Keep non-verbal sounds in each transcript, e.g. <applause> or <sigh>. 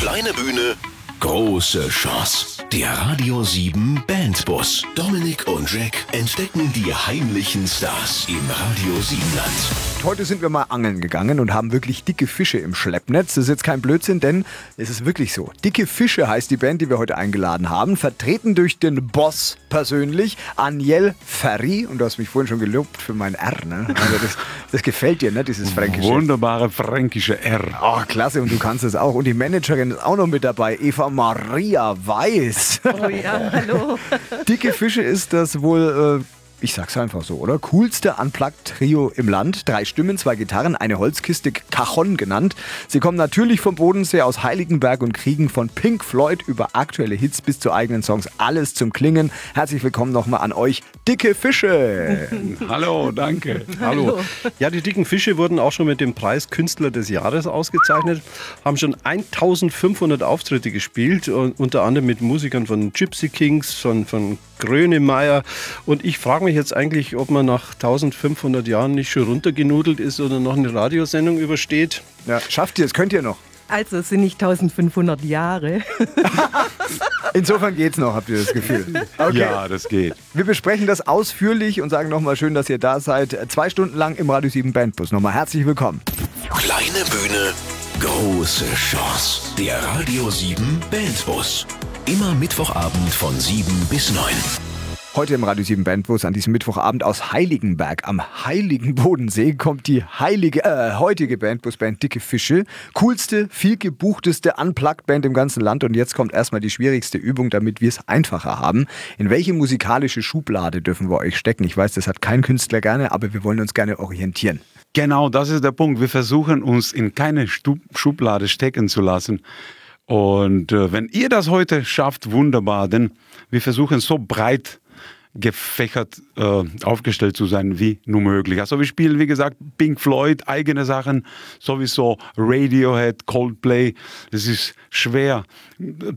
Kleine Bühne, große Chance. Der Radio 7 Bandbus. Dominik und Jack entdecken die heimlichen Stars im Radio 7 Land. Heute sind wir mal angeln gegangen und haben wirklich dicke Fische im Schleppnetz. Das ist jetzt kein Blödsinn, denn es ist wirklich so. Dicke Fische heißt die Band, die wir heute eingeladen haben. Vertreten durch den Boss persönlich, Aniel Ferry. Und du hast mich vorhin schon gelobt für mein R. Ne? Also das, das gefällt dir, ne? dieses <laughs> Fränkische. Wunderbare fränkische R. Oh, klasse, und du kannst es auch. Und die Managerin ist auch noch mit dabei, Eva Maria Weiß. Oh ja, hallo. Dicke Fische ist das wohl, äh, ich sag's einfach so, oder? Coolste Unplugged-Trio im Land. Drei Stimmen, zwei Gitarren, eine Holzkiste, Cajon genannt. Sie kommen natürlich vom Bodensee aus Heiligenberg und kriegen von Pink Floyd über aktuelle Hits bis zu eigenen Songs alles zum Klingen. Herzlich willkommen nochmal an euch, Dicke Fische. <laughs> Hallo, danke. Hallo. Ja, die dicken Fische wurden auch schon mit dem Preis Künstler des Jahres ausgezeichnet, haben schon 1500 Auftritte gespielt, und unter anderem mit Musikern von Gypsy Kings, von, von Grönemeyer. Und ich frage mich jetzt eigentlich, ob man nach 1500 Jahren nicht schon runtergenudelt ist oder noch eine Radiosendung übersteht. Ja, schafft ihr es, könnt ihr noch. Also es sind nicht 1500 Jahre. <laughs> Insofern geht's noch, habt ihr das Gefühl? Okay. Ja, das geht. Wir besprechen das ausführlich und sagen nochmal schön, dass ihr da seid. Zwei Stunden lang im Radio 7 Bandbus. Nochmal herzlich willkommen. Kleine Bühne, große Chance. Der Radio 7 Bandbus. Immer Mittwochabend von 7 bis 9. Heute im Radio 7 Bandbus an diesem Mittwochabend aus Heiligenberg am Heiligen Bodensee kommt die heilige, äh, heutige Bandbus-Band Dicke Fische. Coolste, viel gebuchteste Unplugged-Band im ganzen Land. Und jetzt kommt erstmal die schwierigste Übung, damit wir es einfacher haben. In welche musikalische Schublade dürfen wir euch stecken? Ich weiß, das hat kein Künstler gerne, aber wir wollen uns gerne orientieren. Genau, das ist der Punkt. Wir versuchen uns in keine Stu Schublade stecken zu lassen. Und äh, wenn ihr das heute schafft, wunderbar, denn wir versuchen so breit gefächert äh, aufgestellt zu sein wie nur möglich. Also wir spielen, wie gesagt, Pink Floyd, eigene Sachen, sowieso Radiohead, Coldplay. Das ist schwer.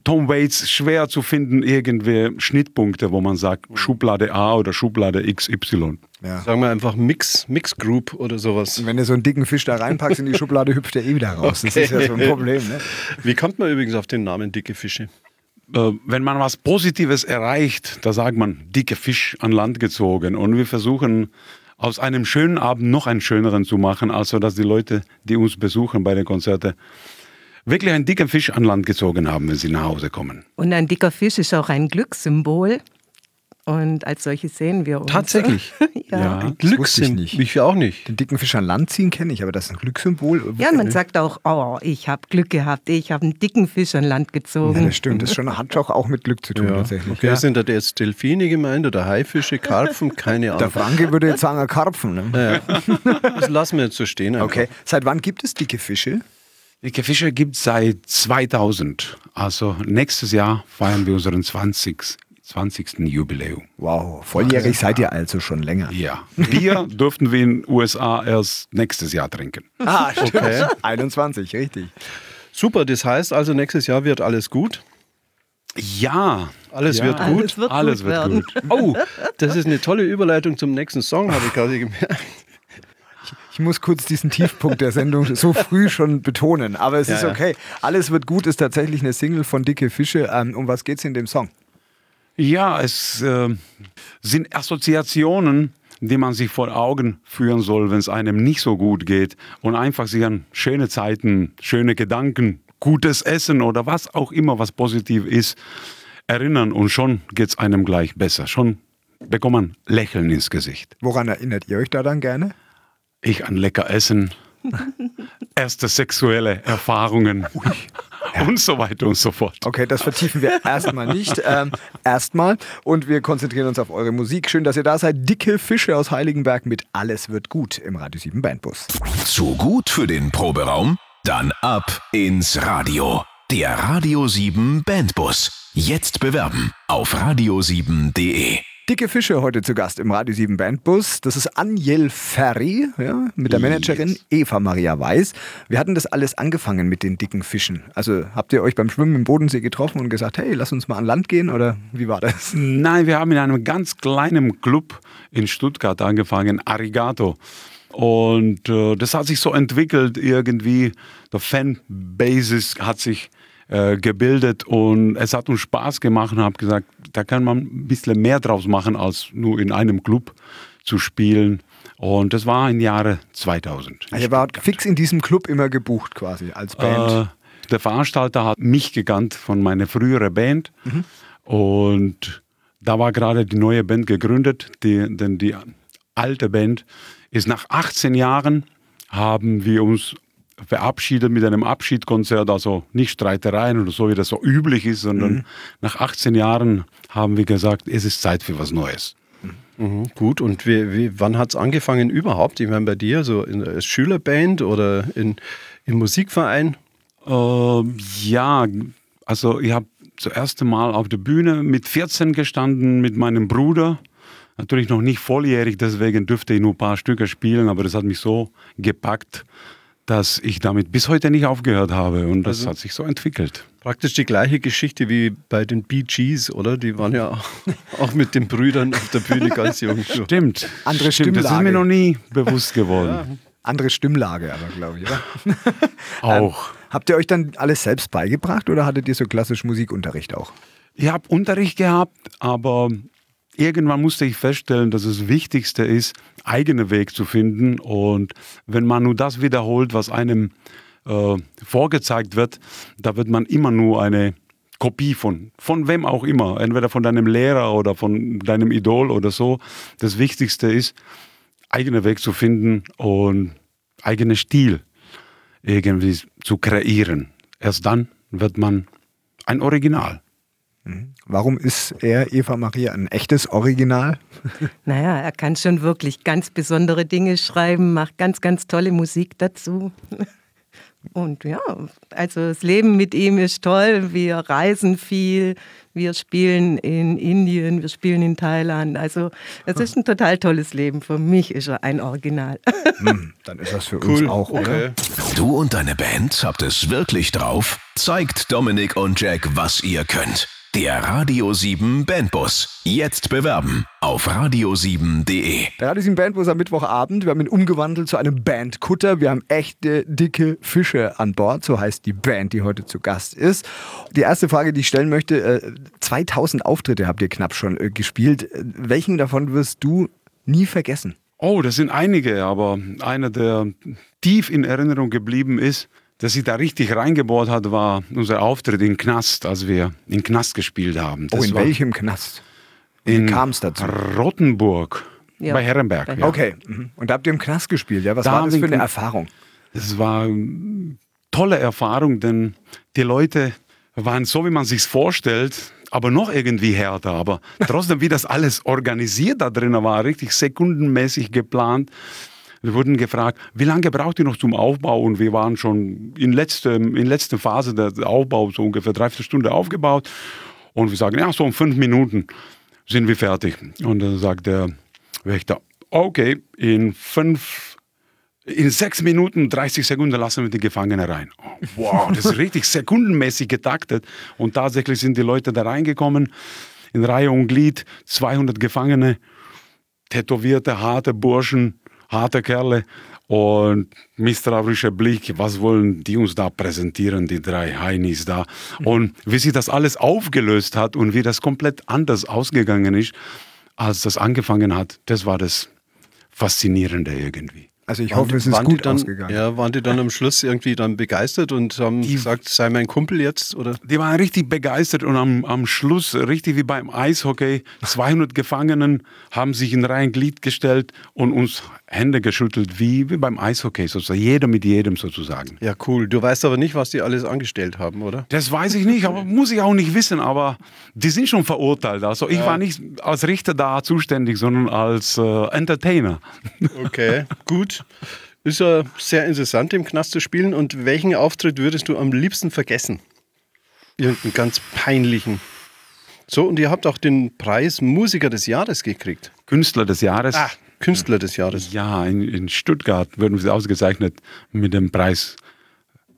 Tom Waits, schwer zu finden, irgendwie Schnittpunkte, wo man sagt, Schublade A oder Schublade XY. Ja. Sagen wir einfach Mix, Mix Group oder sowas. Wenn du so einen dicken Fisch da reinpackst in die <laughs> Schublade, hüpft er eh wieder raus. Das ist ja so ein Problem. Ne? Wie kommt man übrigens auf den Namen Dicke Fische? Äh, wenn man was Positives erreicht, da sagt man, dicke Fisch an Land gezogen. Und wir versuchen aus einem schönen Abend noch einen schöneren zu machen, also dass die Leute, die uns besuchen bei den Konzerten, wirklich einen dicken Fisch an Land gezogen haben, wenn sie nach Hause kommen. Und ein dicker Fisch ist auch ein Glückssymbol. Und als solches sehen wir uns. Tatsächlich? <laughs> ja. Ja. ich Glückssymbol. nicht. Ich auch nicht. Den dicken Fisch an Land ziehen kenne ich, aber das ist ein Glückssymbol. Ja, man sagt auch, oh, ich habe Glück gehabt, ich habe einen dicken Fisch an Land Ja, gezogen. das stimmt. Das schon, hat doch auch mit Glück zu tun, tatsächlich. Okay, Ja. sind da jetzt Delfine gemeint oder Haifische, Karpfen? <laughs> Keine Der Ahnung. Franke würde jetzt sagen, Karpfen. Ne? Das lassen wir jetzt so stehen. einfach. Okay. Seit wann gibt es dicke Fische? Dicke Fische gibt es seit 2000. Also nächstes Jahr feiern wir unseren 20. 20. Jubiläum. Wow, volljährig seid ihr also schon länger. Ja. Bier <laughs> dürften wir in den USA erst nächstes Jahr trinken. Ah, stimmt. 21, richtig. Super, das heißt also, nächstes Jahr wird alles gut. Ja. Alles ja. wird gut. Alles wird Alles gut wird werden. gut. Oh, <laughs> das ist eine tolle Überleitung zum nächsten Song, habe ich gerade gemerkt. Ich muss kurz diesen Tiefpunkt der Sendung so früh schon betonen, aber es Ja, ist ja. okay. Alles wird gut ist tatsächlich eine Single von Dicke Fische. Ähm, um was geht's in dem Song? Ja, es äh, sind Assoziationen, die man sich vor Augen führen soll, wenn es einem nicht so gut geht und einfach sich an schöne Zeiten, schöne Gedanken, gutes Essen oder was auch immer, was positiv ist, erinnern und schon geht es einem gleich besser. Schon bekommt man Lächeln ins Gesicht. Woran erinnert ihr euch da dann gerne? Ich an lecker Essen, <laughs> erste sexuelle Erfahrungen und so weiter und so fort. Okay, das vertiefen wir <laughs> erstmal nicht. Ähm, erstmal. Und wir konzentrieren uns auf eure Musik. Schön, dass ihr da seid. Dicke Fische aus Heiligenberg mit Alles wird gut im Radio 7 Bandbus. Zu gut für den Proberaum? Dann ab ins Radio. Der Radio 7 Bandbus. Jetzt bewerben auf radio7.de. Dicke Fische heute zu Gast im Radio 7 Bandbus. Das ist Anjel Ferry ja, mit der Managerin Eva Maria Weiß. Wir hatten das alles angefangen mit den dicken Fischen. Also habt ihr euch beim Schwimmen im Bodensee getroffen und gesagt, hey, lass uns mal an Land gehen oder wie war das? Nein, wir haben in einem ganz kleinen Club in Stuttgart angefangen, Arigato. Und äh, das hat sich so entwickelt irgendwie. Der Fanbasis hat sich äh, gebildet und es hat uns Spaß gemacht und habe gesagt, da kann man ein bisschen mehr draus machen, als nur in einem Club zu spielen. Und das war im Jahre 2000. Also ihr wart fix in diesem Club immer gebucht quasi als Band. Äh, der Veranstalter hat mich gekannt von meiner früheren Band Mhm. und da war gerade die neue Band gegründet, die, denn die alte Band ist nach 18 Jahren haben wir uns verabschiedet mit einem Abschiedskonzert, also nicht Streitereien oder so, wie das so üblich ist, sondern Mhm. nach 18 Jahren haben wir gesagt, es ist Zeit für was Neues. Mhm, gut, und wie, wie, wann hat es angefangen überhaupt? Ich meine, bei dir, so in der Schülerband oder in, im Musikverein? Ähm, ja, also ich habe zuerst Mal auf der Bühne mit 14 gestanden mit meinem Bruder. Natürlich noch nicht volljährig, deswegen dürfte ich nur ein paar Stücke spielen, aber das hat mich so gepackt, dass ich damit bis heute nicht aufgehört habe und das hat sich so entwickelt. Praktisch die gleiche Geschichte wie bei den Bee Gees, oder? Die waren ja auch <laughs> mit den Brüdern auf der Bühne ganz jung. Stimmt. Andere Stimmt, das ist Stimmlage. mir noch nie bewusst geworden. <laughs> Andere Stimmlage aber, glaube ich, oder? <laughs> Auch. Habt ihr euch dann alles selbst beigebracht oder hattet ihr so klassisch Musikunterricht auch? Ich habe Unterricht gehabt, aber irgendwann musste ich feststellen, dass das Wichtigste ist, eigenen Weg zu finden. Und wenn man nur das wiederholt, was einem äh, vorgezeigt wird, da wird man immer nur eine Kopie von, von wem auch immer, entweder von deinem Lehrer oder von deinem Idol oder so. Das Wichtigste ist, eigenen Weg zu finden und eigenen Stil irgendwie zu kreieren. Erst dann wird man ein Original. Warum ist er, Eva Maria, ein echtes Original? <laughs> Naja, er kann schon wirklich ganz besondere Dinge schreiben, macht ganz, ganz tolle Musik dazu. <laughs> Und ja, also das Leben mit ihm ist toll. Wir reisen viel, wir spielen in Indien, wir spielen in Thailand. Also es ist ein total tolles Leben. Für mich ist er ein Original. <laughs> Hm, dann ist das für uns auch, oder? okay. Du und deine Band habt es wirklich drauf? Zeigt Dominik und Jack, was ihr könnt. Der Radio 7 Bandbus. Jetzt bewerben auf radio7.de. Der Radio 7 Bandbus am Mittwochabend. Wir haben ihn umgewandelt zu einem Bandkutter. Wir haben echte, dicke Fische an Bord. So heißt die Band, die heute zu Gast ist. Die erste Frage, die ich stellen möchte: äh, 2000 Auftritte habt ihr knapp schon äh, gespielt. Äh, Welchen davon wirst du nie vergessen? Oh, das sind einige, aber einer, der tief in Erinnerung geblieben ist, dass sich da richtig reingebohrt hat, war unser Auftritt in Knast, als wir in Knast gespielt haben. Oh, Das in war welchem Knast? Wie in kam es dazu? Rottenburg, Ja. bei Herrenberg. Ja. Okay. mhm. Und da habt ihr im Knast gespielt, ja? Was Da war haben das für eine Erfahrung? Es war eine tolle Erfahrung, denn die Leute waren so, wie man sich vorstellt, aber noch irgendwie härter. Aber <laughs> trotzdem, wie das alles organisiert da drin war, richtig sekundenmäßig geplant. Wir wurden gefragt, wie lange braucht ihr noch zum Aufbau? Und wir waren schon in letzter in letzter Phase der Aufbau, so ungefähr dreiviertel Stunde aufgebaut. Und wir sagen, ja, so um fünf Minuten sind wir fertig. Und dann sagt der Wächter, okay, in fünf in sechs Minuten, 30 Sekunden lassen wir die Gefangene rein. Oh, wow, das ist richtig sekundenmäßig getaktet. Und tatsächlich sind die Leute da reingekommen, in Reihe und Glied, 200 Gefangene, tätowierte, harte Burschen, harte Kerle und misstrauischer Blick, was wollen die uns da präsentieren, die drei Heinis da. Und wie sich das alles aufgelöst hat und wie das komplett anders ausgegangen ist, als das angefangen hat, das war das Faszinierende irgendwie. Also ich Waren hoffe, die- es ist waren die gut dann, ausgegangen. Ja, waren die dann am Schluss irgendwie dann begeistert und haben gesagt, sei mein Kumpel jetzt? Oder? Die waren richtig begeistert und am, am Schluss, richtig wie beim Eishockey, 200 Gefangenen haben sich in Reihen Glied gestellt und uns Hände geschüttelt, wie, wie beim Eishockey, sozusagen. Jeder mit jedem sozusagen. Ja, cool. Du weißt aber nicht, was die alles angestellt haben, oder? Das weiß ich nicht, aber muss ich auch nicht wissen, aber die sind schon verurteilt. Also ich war nicht als Richter da zuständig, sondern als äh, Entertainer. <laughs> Okay, gut. Ist ja sehr interessant, im Knast zu spielen. Und welchen Auftritt würdest du am liebsten vergessen? Irgendeinen ganz peinlichen. So, und ihr habt auch den Preis Musiker des Jahres gekriegt. Künstler des Jahres. Ah, Künstler des Jahres. Ja, in, in Stuttgart wurden wir ausgezeichnet mit dem Preis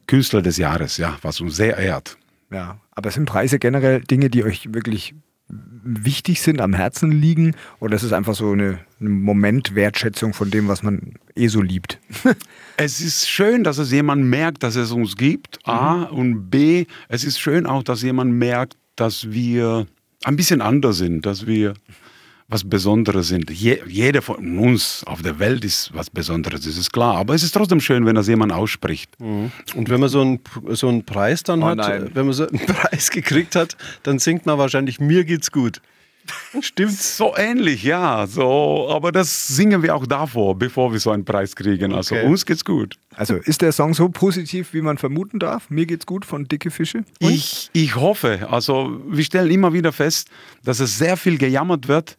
Künstler des Jahres, ja, was uns sehr ehrt. Ja, aber sind Preise generell Dinge, die euch wirklich wichtig sind, am Herzen liegen? Oder ist es einfach so eine, eine Momentwertschätzung von dem, was man eh so liebt? <laughs> Es ist schön, dass es jemand merkt, dass es uns gibt, A. Und B, es ist schön auch, dass jemand merkt, dass wir ein bisschen anders sind, dass wir was Besonderes sind. Je, jeder von uns auf der Welt ist was Besonderes, das ist klar. Aber es ist trotzdem schön, wenn das jemand ausspricht. Und wenn man so einen, so einen Preis dann Oh hat, nein. wenn man so einen <laughs> Preis gekriegt hat, dann singt man wahrscheinlich Mir geht's gut. Stimmt's? So ähnlich, ja. So, aber das singen wir auch davor, bevor wir so einen Preis kriegen. Also Okay. uns geht's gut. Also ist der Song so positiv, wie man vermuten darf? Mir geht's gut von Dicke Fische? Ich, ich hoffe, also wir stellen immer wieder fest, dass es sehr viel gejammert wird.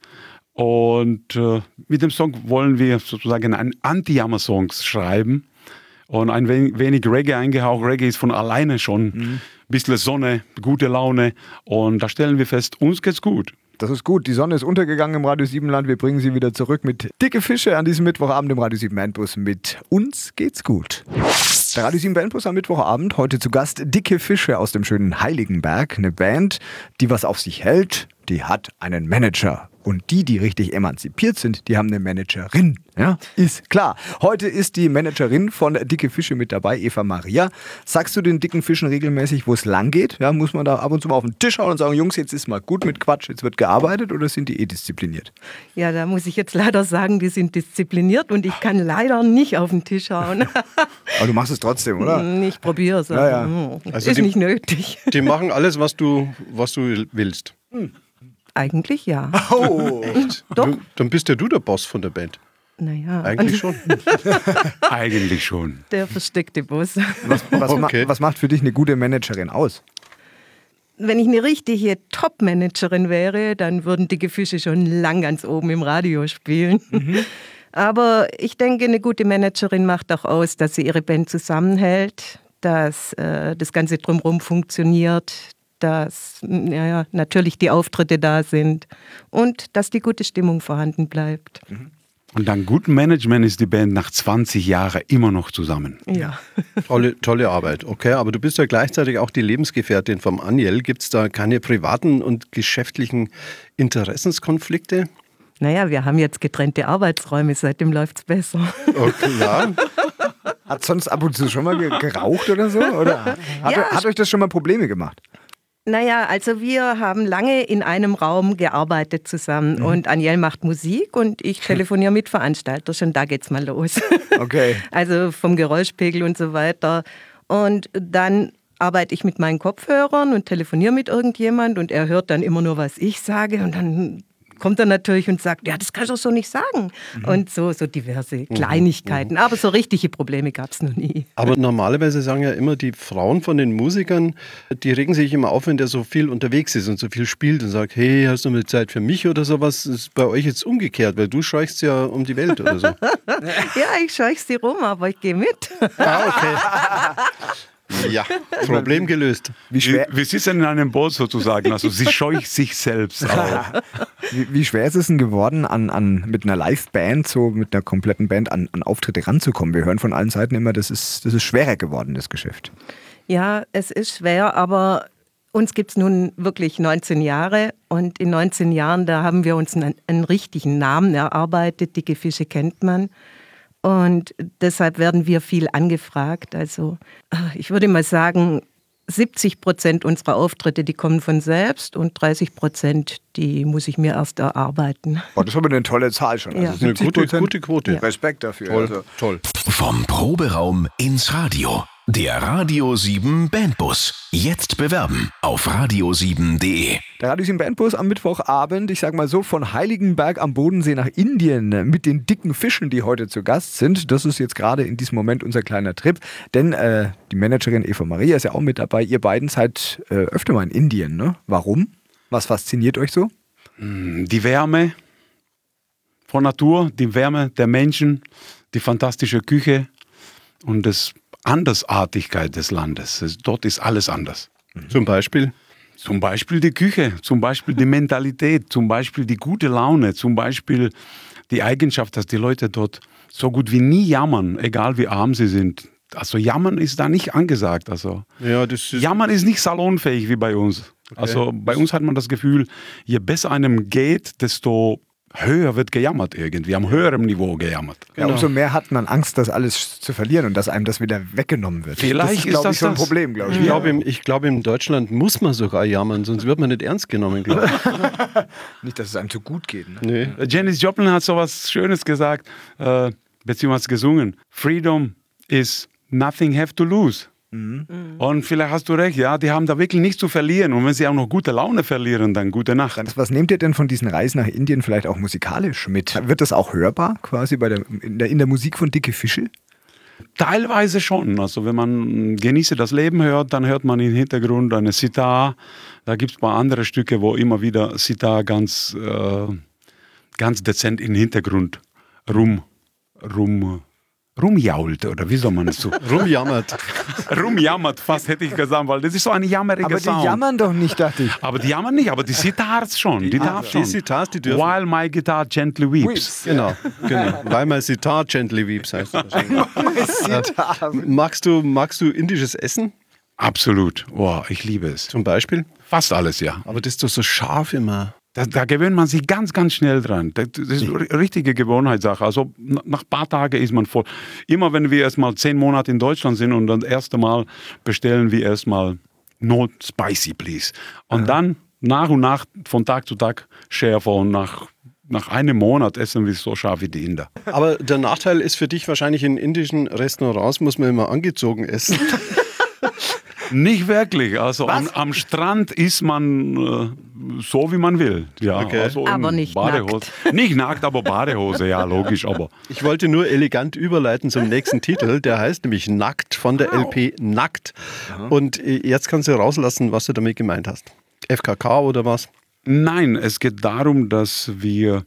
Und äh, mit dem Song wollen wir sozusagen einen Anti-Jammer-Song schreiben und ein wenig, wenig Reggae eingehaucht. Reggae ist von alleine schon ein bisschen Sonne, gute Laune. Und da stellen wir fest, uns geht's gut. Das ist gut. Die Sonne ist untergegangen im Radio 7 Land. Wir bringen sie wieder zurück mit Dicke Fische an diesem Mittwochabend im Radio 7 Bandbus mit Uns geht's gut. Der Radio 7 Bandbus am Mittwochabend. Heute zu Gast Dicke Fische aus dem schönen Heiligenberg. Eine Band, die was auf sich hält, die hat einen Manager. Und die, die richtig emanzipiert sind, die haben eine Managerin. Ja, ist klar. Heute ist die Managerin von Dicke Fische mit dabei, Eva Maria. Sagst du den dicken Fischen regelmäßig, wo es lang geht? Ja, muss man da ab und zu mal auf den Tisch hauen und sagen, Jungs, jetzt ist mal gut mit Quatsch, jetzt wird gearbeitet oder sind die eh diszipliniert? Ja, da muss ich jetzt leider sagen, die sind diszipliniert und ich kann leider nicht auf den Tisch hauen. <laughs> Aber du machst es trotzdem, oder? ich probiere es. Ja, ja. aber, hm, Also ist die- nicht nötig. Die machen alles, was du, was du willst. Eigentlich ja. <laughs> Oh, Doch. Du, dann bist ja du der Boss von der Band. Naja, Eigentlich <laughs> schon. Eigentlich schon. der versteckte Boss. was, was, Okay. ma, was macht für dich eine gute Managerin aus? Wenn ich eine richtige Top-Managerin wäre, dann würden dicke Fische schon lang ganz oben im Radio spielen. <laughs> Aber ich denke, eine gute Managerin macht auch aus, dass sie ihre Band zusammenhält, dass äh, das Ganze drumherum funktioniert, dass mm, ja, ja, natürlich die Auftritte da sind und dass die gute Stimmung vorhanden bleibt. Und dank gutem Management ist die Band nach 20 Jahren immer noch zusammen. Ja. <laughs> Tolle, tolle Arbeit, okay. Aber du bist ja gleichzeitig auch die Lebensgefährtin vom Aniel. Gibt es da keine privaten und geschäftlichen Interessenskonflikte? Naja, wir haben jetzt getrennte Arbeitsräume, seitdem läuft es besser. Okay, ja. Hat sonst ab und zu schon mal ge geraucht oder so? Oder <laughs> hat, Ja, hat euch das schon mal Probleme gemacht? Naja, also wir haben lange in einem Raum gearbeitet zusammen und Aniel macht Musik und ich <laughs> telefoniere mit Veranstaltern. Schon da geht's mal los. <laughs> Okay. also vom Geräuschpegel und so weiter. Und dann arbeite ich mit meinen Kopfhörern und telefoniere mit irgendjemand und er hört dann immer nur, was ich sage und dann kommt er natürlich und sagt, ja, das kannst du doch so nicht sagen. Und so, so diverse Kleinigkeiten. Aber so richtige Probleme gab es noch nie. Aber normalerweise sagen ja immer die Frauen von den Musikern, die regen sich immer auf, wenn der so viel unterwegs ist und so viel spielt und sagt, hey, hast du mal Zeit für mich oder sowas? Das ist bei euch jetzt umgekehrt, weil du scheuchst ja um die Welt oder so. <laughs> Ja, ich scheuch's dir rum, aber ich gehe mit. ah, okay. <laughs> Ja, <laughs> Problem gelöst. Wie Wir, schwer, wir sitzen in einem Boot sozusagen, also sie <laughs> scheucht sich selbst auf. wie, wie schwer ist es denn geworden, an, an, mit einer Live-Band, so mit einer kompletten Band, an, an Auftritte ranzukommen? Wir hören von allen Seiten immer, das ist, das ist schwerer geworden, das Geschäft. Ja, es ist schwer, aber uns gibt es nun wirklich 19 Jahre und in 19 Jahren, da haben wir uns einen, einen richtigen Namen erarbeitet. Dicke Fische kennt man. Und deshalb werden wir viel angefragt. Also äh, ich würde mal sagen, 70 Prozent unserer Auftritte, die kommen von selbst und 30 Prozent, die muss ich mir erst erarbeiten. Boah, das ist aber eine tolle Zahl schon. Ja. Also Eine 70 gute, gute Quote. Respekt dafür. Toll, Also, toll. Vom Proberaum ins Radio. Der Radio 7 Bandbus. Jetzt bewerben auf radio7.de. Der Radio 7 Bandbus am Mittwochabend, ich sag mal so, von Heiligenberg am Bodensee nach Indien mit den dicken Fischen, die heute zu Gast sind. Das ist jetzt gerade in diesem Moment unser kleiner Trip. Denn äh, die Managerin Eva Maria ist ja auch mit dabei. Ihr beiden seid äh, öfter mal in Indien, ne? Warum? Was fasziniert euch so? Die Wärme von Natur, die Wärme der Menschen, die fantastische Küche und das Andersartigkeit des Landes. Es- Dort ist alles anders. Zum Beispiel. Zum Beispiel die Küche, zum Beispiel die Mentalität, zum Beispiel die gute Laune, zum Beispiel die Eigenschaft, dass die Leute dort so gut wie nie jammern, egal wie arm sie sind. also Jammern ist da nicht angesagt. Also Ja, ist Jammern ist nicht salonfähig wie bei uns. Also bei uns hat man das Gefühl, je besser einem geht, desto höher wird gejammert irgendwie, am höheren Niveau gejammert. Ja, umso mehr hat man Angst, das alles zu verlieren und dass einem das wieder weggenommen wird. Vielleicht das ist, ist das ich, so ein das. Problem, glaube ich. Ich glaube, im- ich glaube, in Deutschland muss man sogar jammern, sonst wird man nicht ernst genommen, glaube ich. <laughs> Nicht, dass es einem zu gut geht. Ne? Nee. Äh, Janis Joplin hat so was Schönes gesagt, äh, beziehungsweise gesungen. Freedom is nothing have to lose. Und vielleicht hast du recht, ja, die haben da wirklich nichts zu verlieren. Und wenn sie auch noch gute Laune verlieren, dann gute Nacht. Was- Was nehmt ihr denn von diesen Reisen nach Indien vielleicht auch musikalisch mit? Wird das auch hörbar quasi bei der, in, der, in der Musik von Dicke Fische? Teilweise schon. Also wenn man Genieße das Leben hört, dann hört man im Hintergrund eine Sitar. Da gibt es ein paar andere Stücke, wo immer wieder Sitar ganz, äh, ganz dezent im Hintergrund rum, rum, rumjault. Oder wie soll man es so? <laughs> Rumjammert. rumjammert, fast hätte ich gesagt, weil das ist so ein jammeriger Aber die Sound. jammern doch nicht, dachte ich. aber die jammern nicht, aber die Sitars schon. Die, darf die schon. Sitars, die dürfen. While my guitar gently weeps. Genau, genau. Weil mein Sitar gently weeps heißt das. <laughs> Magst du, magst du indisches Essen Absolut. Wow, ich liebe es. zum Beispiel? Fast alles, ja. Aber das ist doch so scharf immer. Da, da gewöhnt man sich ganz, ganz schnell dran. Das, ist eine richtige Gewohnheitssache. Also nach ein paar Tagen ist man voll. Immer wenn wir erst mal zehn Monate in Deutschland sind und dann das erste Mal bestellen wir erstmal no spicy, please. Und dann nach und nach, von Tag zu Tag schärfer und nach, nach einem Monat essen wir so scharf wie die Inder. Aber der Nachteil ist für dich wahrscheinlich in indischen Restaurants muss man immer angezogen essen. <laughs> Nicht wirklich. Also am, am Strand ist man äh, so, wie man will. Ja, Okay. also Aber nicht Badehose. <laughs> Nicht nackt, aber Badehose, ja, logisch. Aber <laughs> Ich wollte nur elegant überleiten zum nächsten Titel. Der heißt nämlich Nackt von der LP Nackt. Und äh, jetzt kannst du rauslassen, was du damit gemeint hast. FKK oder was? Nein, es geht darum, dass wir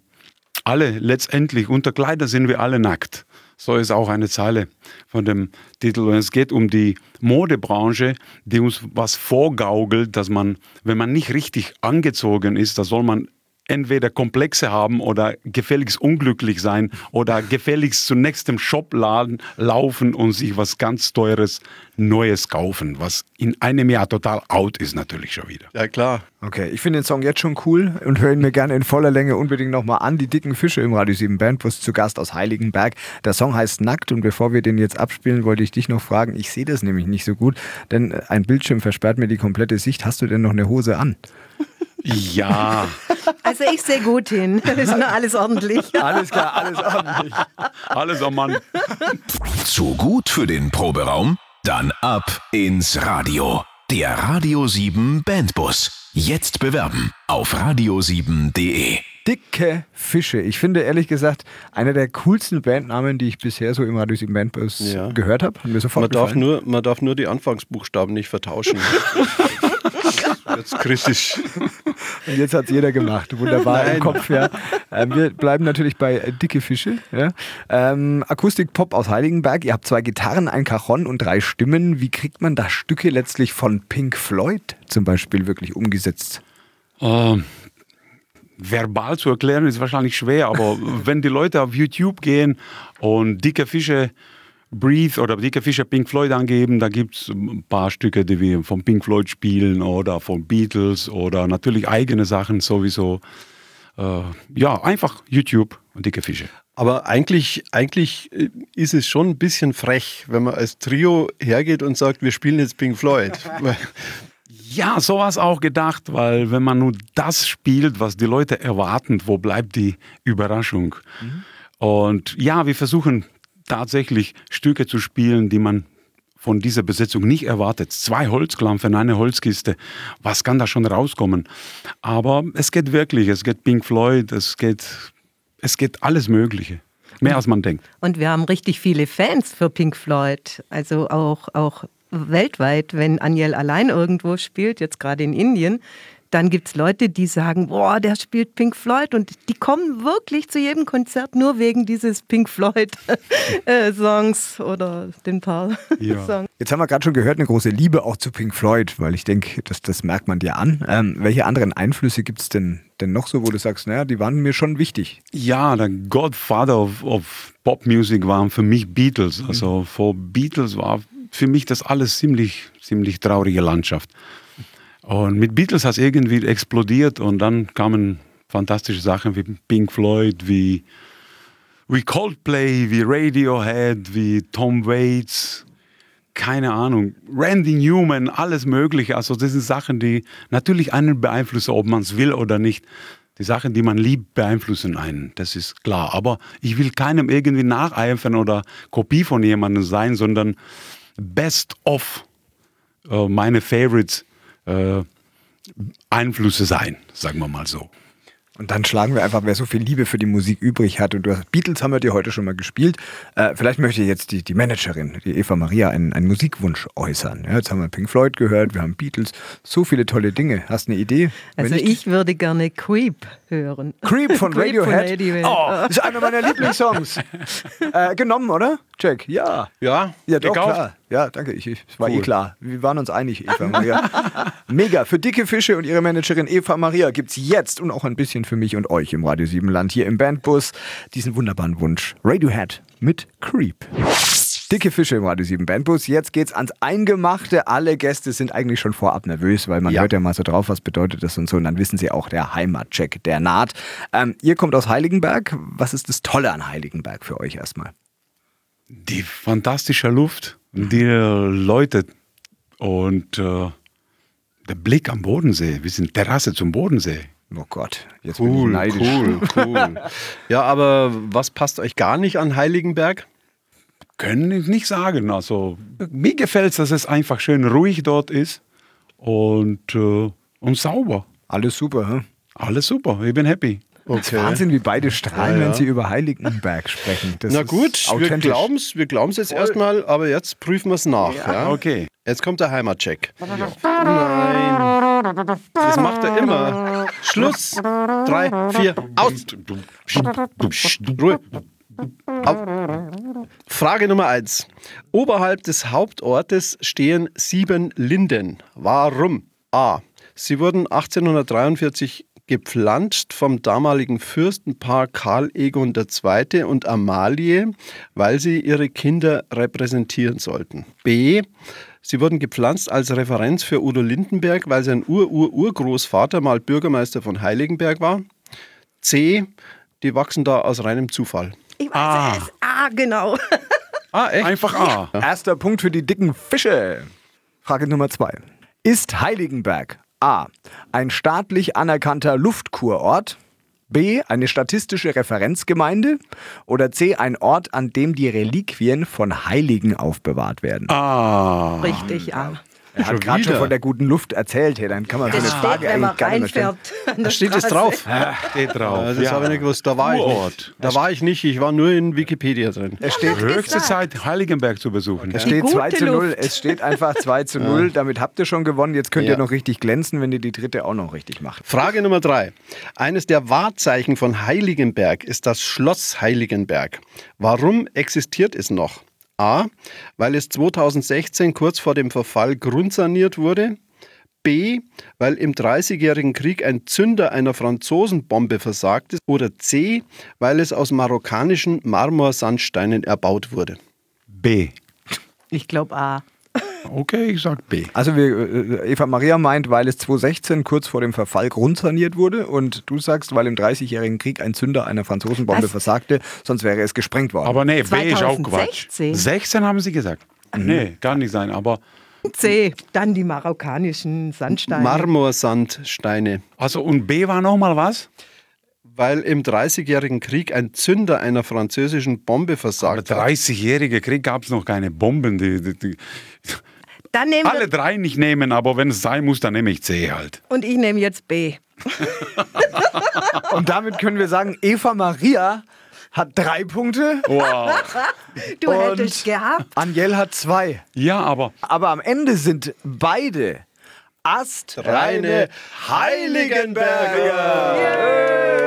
alle letztendlich unter Kleider sind wir alle nackt. So ist auch eine Zeile von dem Titel. Und es geht um die Modebranche, die uns was vorgaukelt, dass man, wenn man nicht richtig angezogen ist, da soll man entweder Komplexe haben oder gefälligst unglücklich sein oder gefälligst zum nächsten Shopladen laufen und sich was ganz Teures Neues kaufen, was in einem Jahr total out ist natürlich schon wieder. Ja, klar. Okay, ich finde den Song jetzt schon cool und höre ihn mir gerne in voller Länge unbedingt nochmal an. Die dicken Fische im Radio 7 Bandbus zu Gast aus Heiligenberg. Der Song heißt Nackt und bevor wir den jetzt abspielen, wollte ich dich noch fragen. Ich sehe das nämlich nicht so gut, denn ein Bildschirm versperrt mir die komplette Sicht. Hast du denn noch eine Hose an? Ja, Also ich sehe gut hin. <laughs> Ist nur alles ordentlich. Alles klar, alles ordentlich. alles am Mann. Zu gut für den Proberaum? Dann ab ins Radio. Der Radio 7 Bandbus. Jetzt bewerben auf radio7.de. Dicke Fische. Ich finde ehrlich gesagt einer der coolsten Bandnamen, die ich bisher so im Radio 7 Bandbus Ja. gehört habe. Hat mir sofort Man darf, nur, man darf nur die Anfangsbuchstaben nicht vertauschen. <laughs> Jetzt kritisch. <laughs> Und jetzt hat es jeder gemacht. Wunderbar im Nein. Kopf, ja. Ähm, wir bleiben natürlich bei äh, Dicke Fische. Ja. Ähm, Akustik-Pop aus Heiligenberg. Ihr habt zwei Gitarren, ein Cajon und drei Stimmen. Wie kriegt man da Stücke letztlich von Pink Floyd zum Beispiel wirklich umgesetzt? Ähm, verbal zu erklären ist wahrscheinlich schwer, aber <laughs> wenn die Leute auf YouTube gehen und dicke Fische Breathe oder dicke Fische Pink Floyd angeben, da gibt es ein paar Stücke, die wir von Pink Floyd spielen oder von Beatles oder natürlich eigene Sachen sowieso. Äh, ja, einfach YouTube und dicke Fische. Aber eigentlich, eigentlich äh, ist es schon ein bisschen frech, wenn man als Trio hergeht und sagt, wir spielen jetzt Pink Floyd. <laughs> Ja, sowas auch gedacht, weil wenn man nur das spielt, was die Leute erwarten, wo bleibt die Überraschung? Und ja, wir versuchen tatsächlich Stücke zu spielen, die man von dieser Besetzung nicht erwartet. Zwei Holzklampfen, eine Holzkiste. Was kann da schon rauskommen? Aber es geht wirklich, es geht Pink Floyd, es geht, es geht alles Mögliche. Mehr als man denkt. Und wir haben richtig viele Fans für Pink Floyd. Also auch, auch weltweit, wenn Aniel allein irgendwo spielt, jetzt gerade in Indien, dann gibt es Leute, die sagen, boah, der spielt Pink Floyd und die kommen wirklich zu jedem Konzert nur wegen dieses Pink Floyd-Songs <laughs> oder den paar <laughs> Ja. Songs. Jetzt haben wir gerade schon gehört, eine große Liebe auch zu Pink Floyd, weil ich denke, das, das merkt man dir an. Ähm, welche anderen Einflüsse gibt es denn, denn noch so, wo du sagst, naja, die waren mir schon wichtig? Ja, der Godfather of, of Popmusik waren für mich Beatles. Also vor Beatles war für mich das alles ziemlich, ziemlich traurige Landschaft. Und mit Beatles hat es irgendwie explodiert und dann kamen fantastische Sachen wie Pink Floyd, wie, wie Coldplay, wie Radiohead, wie Tom Waits, keine Ahnung, Randy Newman, alles Mögliche. Also das sind Sachen, die natürlich einen beeinflussen, ob man es will oder nicht. Die Sachen, die man liebt, beeinflussen einen, das ist klar. Aber ich will keinem irgendwie nacheifern oder Kopie von jemandem sein, sondern best of äh, meine Favorites äh, Einflüsse sein, sagen wir mal so. Und dann schlagen wir einfach, wer so viel Liebe für die Musik übrig hat. Und du hast, Beatles haben wir dir heute schon mal gespielt. Äh, vielleicht möchte jetzt die, die Managerin, die Eva Maria, einen, einen Musikwunsch äußern. Ja, jetzt haben wir Pink Floyd gehört, wir haben Beatles, so viele tolle Dinge. Hast du eine Idee? Also Wenn ich würde gerne Creep hören. Creep von <laughs> Creep von Radiohead. Radiohead. Oh, ist einer meiner Lieblingssongs. <laughs> äh, genommen, oder? Jack, ja. Ja, Ja, doch, Gekauft? klar. Ja, danke. Ich, ich war eh klar. Wir waren uns einig, Eva Maria. <laughs> Mega. Für dicke Fische und ihre Managerin Eva Maria gibt's jetzt und auch ein bisschen für mich und euch im Radio 7 Land hier im Bandbus diesen wunderbaren Wunsch. Radiohead mit Creep. Dicke Fische im Radio 7 Bandbus. Jetzt geht's ans Eingemachte. Alle Gäste sind eigentlich schon vorab nervös, weil man Ja. hört ja mal so drauf, was bedeutet das und so. Und dann wissen sie auch, der Heimatcheck, der naht. Ähm, ihr kommt aus Heiligenberg. Was ist das Tolle an Heiligenberg für euch erstmal? Die fantastische Luft, die Leute und äh, der Blick am Bodensee. Wir sind Terrasse zum Bodensee. Oh Gott, jetzt bin ich cool, neidisch. cool, <laughs> cool. Ja, aber was passt euch gar nicht an Heiligenberg? Können ich nicht sagen. Also mir gefällt es, dass es einfach schön ruhig dort ist und, äh, und sauber. Alles super, hm? Alles super, ich bin happy. Das ist Wahnsinn, wie beide strahlen, Ja, ja. wenn sie über Heiligenberg sprechen. Das Na ist gut, wir glauben es wir glauben's jetzt erstmal, aber jetzt prüfen wir es nach. Ja, Okay. Jetzt kommt der Heimatcheck. Nein. Das macht er immer. Schluss. Drei, vier, aus. Ruhe. Frage Nummer eins. Oberhalb des Hauptortes stehen sieben Linden. Warum? A. Sie wurden 1843 gepflanzt vom damaligen Fürstenpaar Karl Egon II. und Amalie, weil sie ihre Kinder repräsentieren sollten. B. Sie wurden gepflanzt als Referenz für Udo Lindenberg, weil sein Ur-Ur-Urgroßvater mal Bürgermeister von Heiligenberg war. C. Die wachsen da aus reinem Zufall. Ich weiß es. Ah, genau. <laughs> Ah, echt? Einfach A. Erster Punkt für die dicken Fische. Frage Nummer zwei. Ist Heiligenberg A. ein staatlich anerkannter Luftkurort? B. eine statistische Referenzgemeinde? Oder C. ein Ort, an dem die Reliquien von Heiligen aufbewahrt werden? Ah. Richtig, ja. Er hat gerade schon von der guten Luft erzählt. Hey, dann kann man so eine Das steht, Frage wenn man eigentlich gar nicht mehr stellen. reinfährt. Da steht es drauf. <laughs> Steht drauf. Ja, das habe ich nicht gewusst. Da war ich nicht. Da war ich nicht. Ich war nur in Wikipedia drin. Es steht, Höchste Zeit, Heiligenberg zu besuchen. es steht gute 2 zu 0. Luft. Es steht einfach 2 zu <laughs> 0. Damit habt ihr schon gewonnen. Jetzt könnt Ja. ihr noch richtig glänzen, wenn ihr die dritte auch noch richtig macht. Frage Nummer drei. Eines der Wahrzeichen von Heiligenberg ist das Schloss Heiligenberg. Warum existiert es noch? A. Weil es 2016 kurz vor dem Verfall grundsaniert wurde. B. Weil im Dreißigjährigen Krieg ein Zünder einer Franzosenbombe versagte. Oder C. Weil es aus marokkanischen Marmorsandsteinen erbaut wurde. B. Ich glaube A. Okay, ich sag B. Also wir, äh, Eva Maria meint, weil es 2016 kurz vor dem Verfall grundsaniert wurde und du sagst, weil im 30-jährigen Krieg ein Zünder einer Franzosenbombe Was? versagte, sonst wäre es gesprengt worden. Aber nee, B ist auch Quatsch. 2016. 16 haben sie gesagt. Nee, kann nicht sein. Aber C. Dann die marokkanischen Sandsteine. Marmorsandsteine. also und B war noch mal was? Weil im Dreißigjährigen Krieg ein Zünder einer französischen Bombe Aber versagt hat. 30-jährige Krieg gab es noch keine Bomben. Die, die, die, Dann nehmen alle drei nicht nehmen, aber wenn es sein muss, dann nehme ich C halt. und ich nehme jetzt B. Und damit können wir sagen, Eva Maria hat drei Punkte, Wow. Du Und- hättest gehabt. Angel hat zwei. ja, aber Aber am Ende sind beide astreine Heiligenberger.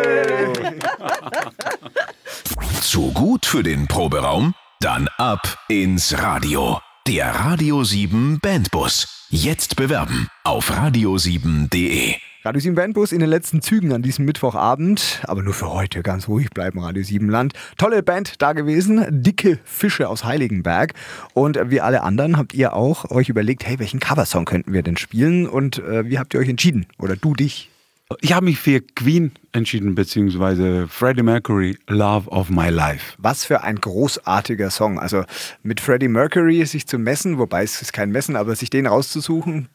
<laughs> Zu gut für den Proberaum? Dann ab ins Radio. Der Radio 7 Bandbus. Jetzt bewerben auf radio7.de. Radio 7 Bandbus in den letzten Zügen an diesem Mittwochabend, aber nur für heute ganz ruhig bleiben, Radio 7 Land. Tolle Band da gewesen, dicke Fische aus Heiligenberg. Und wie alle anderen habt ihr auch euch überlegt, hey, welchen Coversong könnten wir denn spielen? Und äh, wie habt ihr euch entschieden? Oder du dich? Ich habe mich für Queen entschieden, beziehungsweise Freddie Mercury, Love of My Life. Was für ein großartiger Song. Also mit Freddie Mercury sich zu messen, wobei es ist kein Messen, aber sich den rauszusuchen,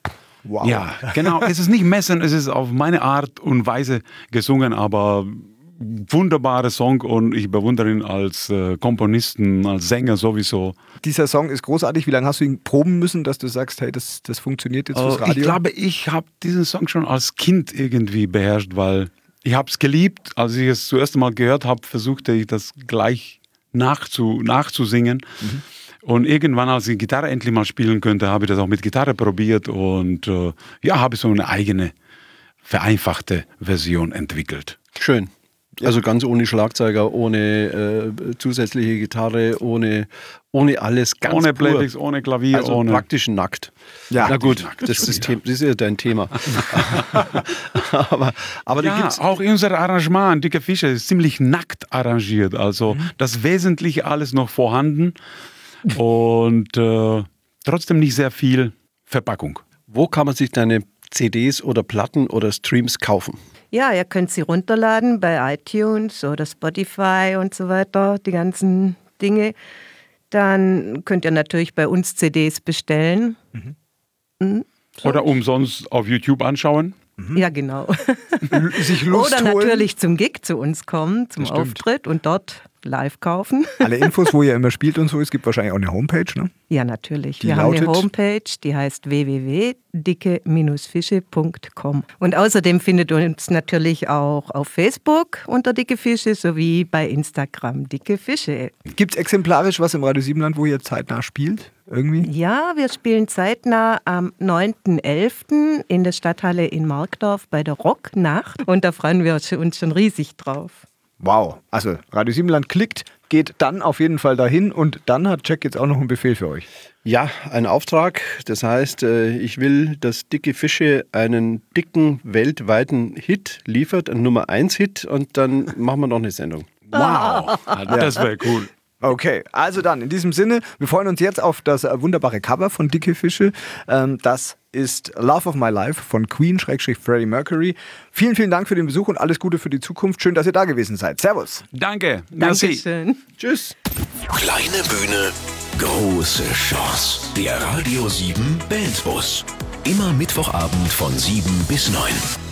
wow. Ja, genau. es ist nicht Messen, es ist auf meine Art und Weise gesungen, aber wunderbarer Song und ich bewundere ihn als äh, Komponisten, als Sänger sowieso. Dieser Song ist großartig. Wie lange hast du ihn proben müssen, dass du sagst, hey, das, das funktioniert jetzt fürs Äh, Radio? Ich glaube, ich habe diesen Song schon als Kind irgendwie beherrscht, weil ich habe es geliebt. Als ich es zuerst Mal gehört habe, versuchte ich das gleich nachzu, nachzusingen. Und irgendwann, als ich Gitarre endlich mal spielen könnte, habe ich das auch mit Gitarre probiert und äh, ja, habe so eine eigene vereinfachte Version entwickelt. Schön. Also ganz ohne Schlagzeuger, ohne äh, zusätzliche Gitarre, ohne, ohne alles, ganz ohne. Playbacks, ohne Klavier, Also ohne. praktisch nackt. Ja, Na gut, nackt, das ist, Thema, das ist ja dein Thema. <laughs> aber aber da Ja, gibt's auch unser Arrangement, Dicke Fische, ist ziemlich nackt arrangiert. Also Mhm. das Wesentliche alles noch vorhanden und äh, trotzdem nicht sehr viel Verpackung. Wo kann man sich deine CDs oder Platten oder Streams kaufen? Ja, ihr könnt sie runterladen bei iTunes oder Spotify und so weiter, die ganzen Dinge. Dann könnt ihr natürlich bei uns CDs bestellen. Oder umsonst auf YouTube anschauen. Ja, genau. sich Lust Oder holen. natürlich zum Gig zu uns kommen, zum. Auftritt und dort live kaufen. <laughs> Alle Infos, wo ihr immer spielt und so, es gibt wahrscheinlich auch eine Homepage, ne? Ja, natürlich. Die Wir haben eine lautet? Homepage, die heißt www.dicke-fische.com. Und außerdem findet ihr uns natürlich auch auf Facebook unter Dicke Fische sowie bei Instagram Dicke Fische. Gibt es exemplarisch was im Radio Siebenland, wo ihr zeitnah spielt? Irgendwie? Ja, wir spielen zeitnah am 9.11. in der Stadthalle in Markdorf bei der Rocknacht. Und da freuen wir uns schon riesig drauf. Wow. Also Radio Siebenland klickt, geht dann auf jeden Fall dahin und dann hat Jack jetzt auch noch einen Befehl für euch. Ja, ein Auftrag. Das heißt, äh, ich will, dass Dicke Fische einen dicken weltweiten Hit liefert, einen Nummer 1 Hit und dann <laughs> machen wir noch eine Sendung. Wow, das wäre cool. Okay, also dann in diesem Sinne, wir freuen uns jetzt auf das äh, wunderbare Cover von Dicke Fische. Ähm, das ist Love of My Life von Queen Schrägstrich Freddie Mercury. Vielen, vielen Dank für den Besuch und alles Gute für die Zukunft. Schön, dass ihr da gewesen seid. Servus. Danke. Merci. Dankeschön. Tschüss. Kleine Bühne, große Chance. Der Radio 7 Bandbus. Immer Mittwochabend von 7 bis 9.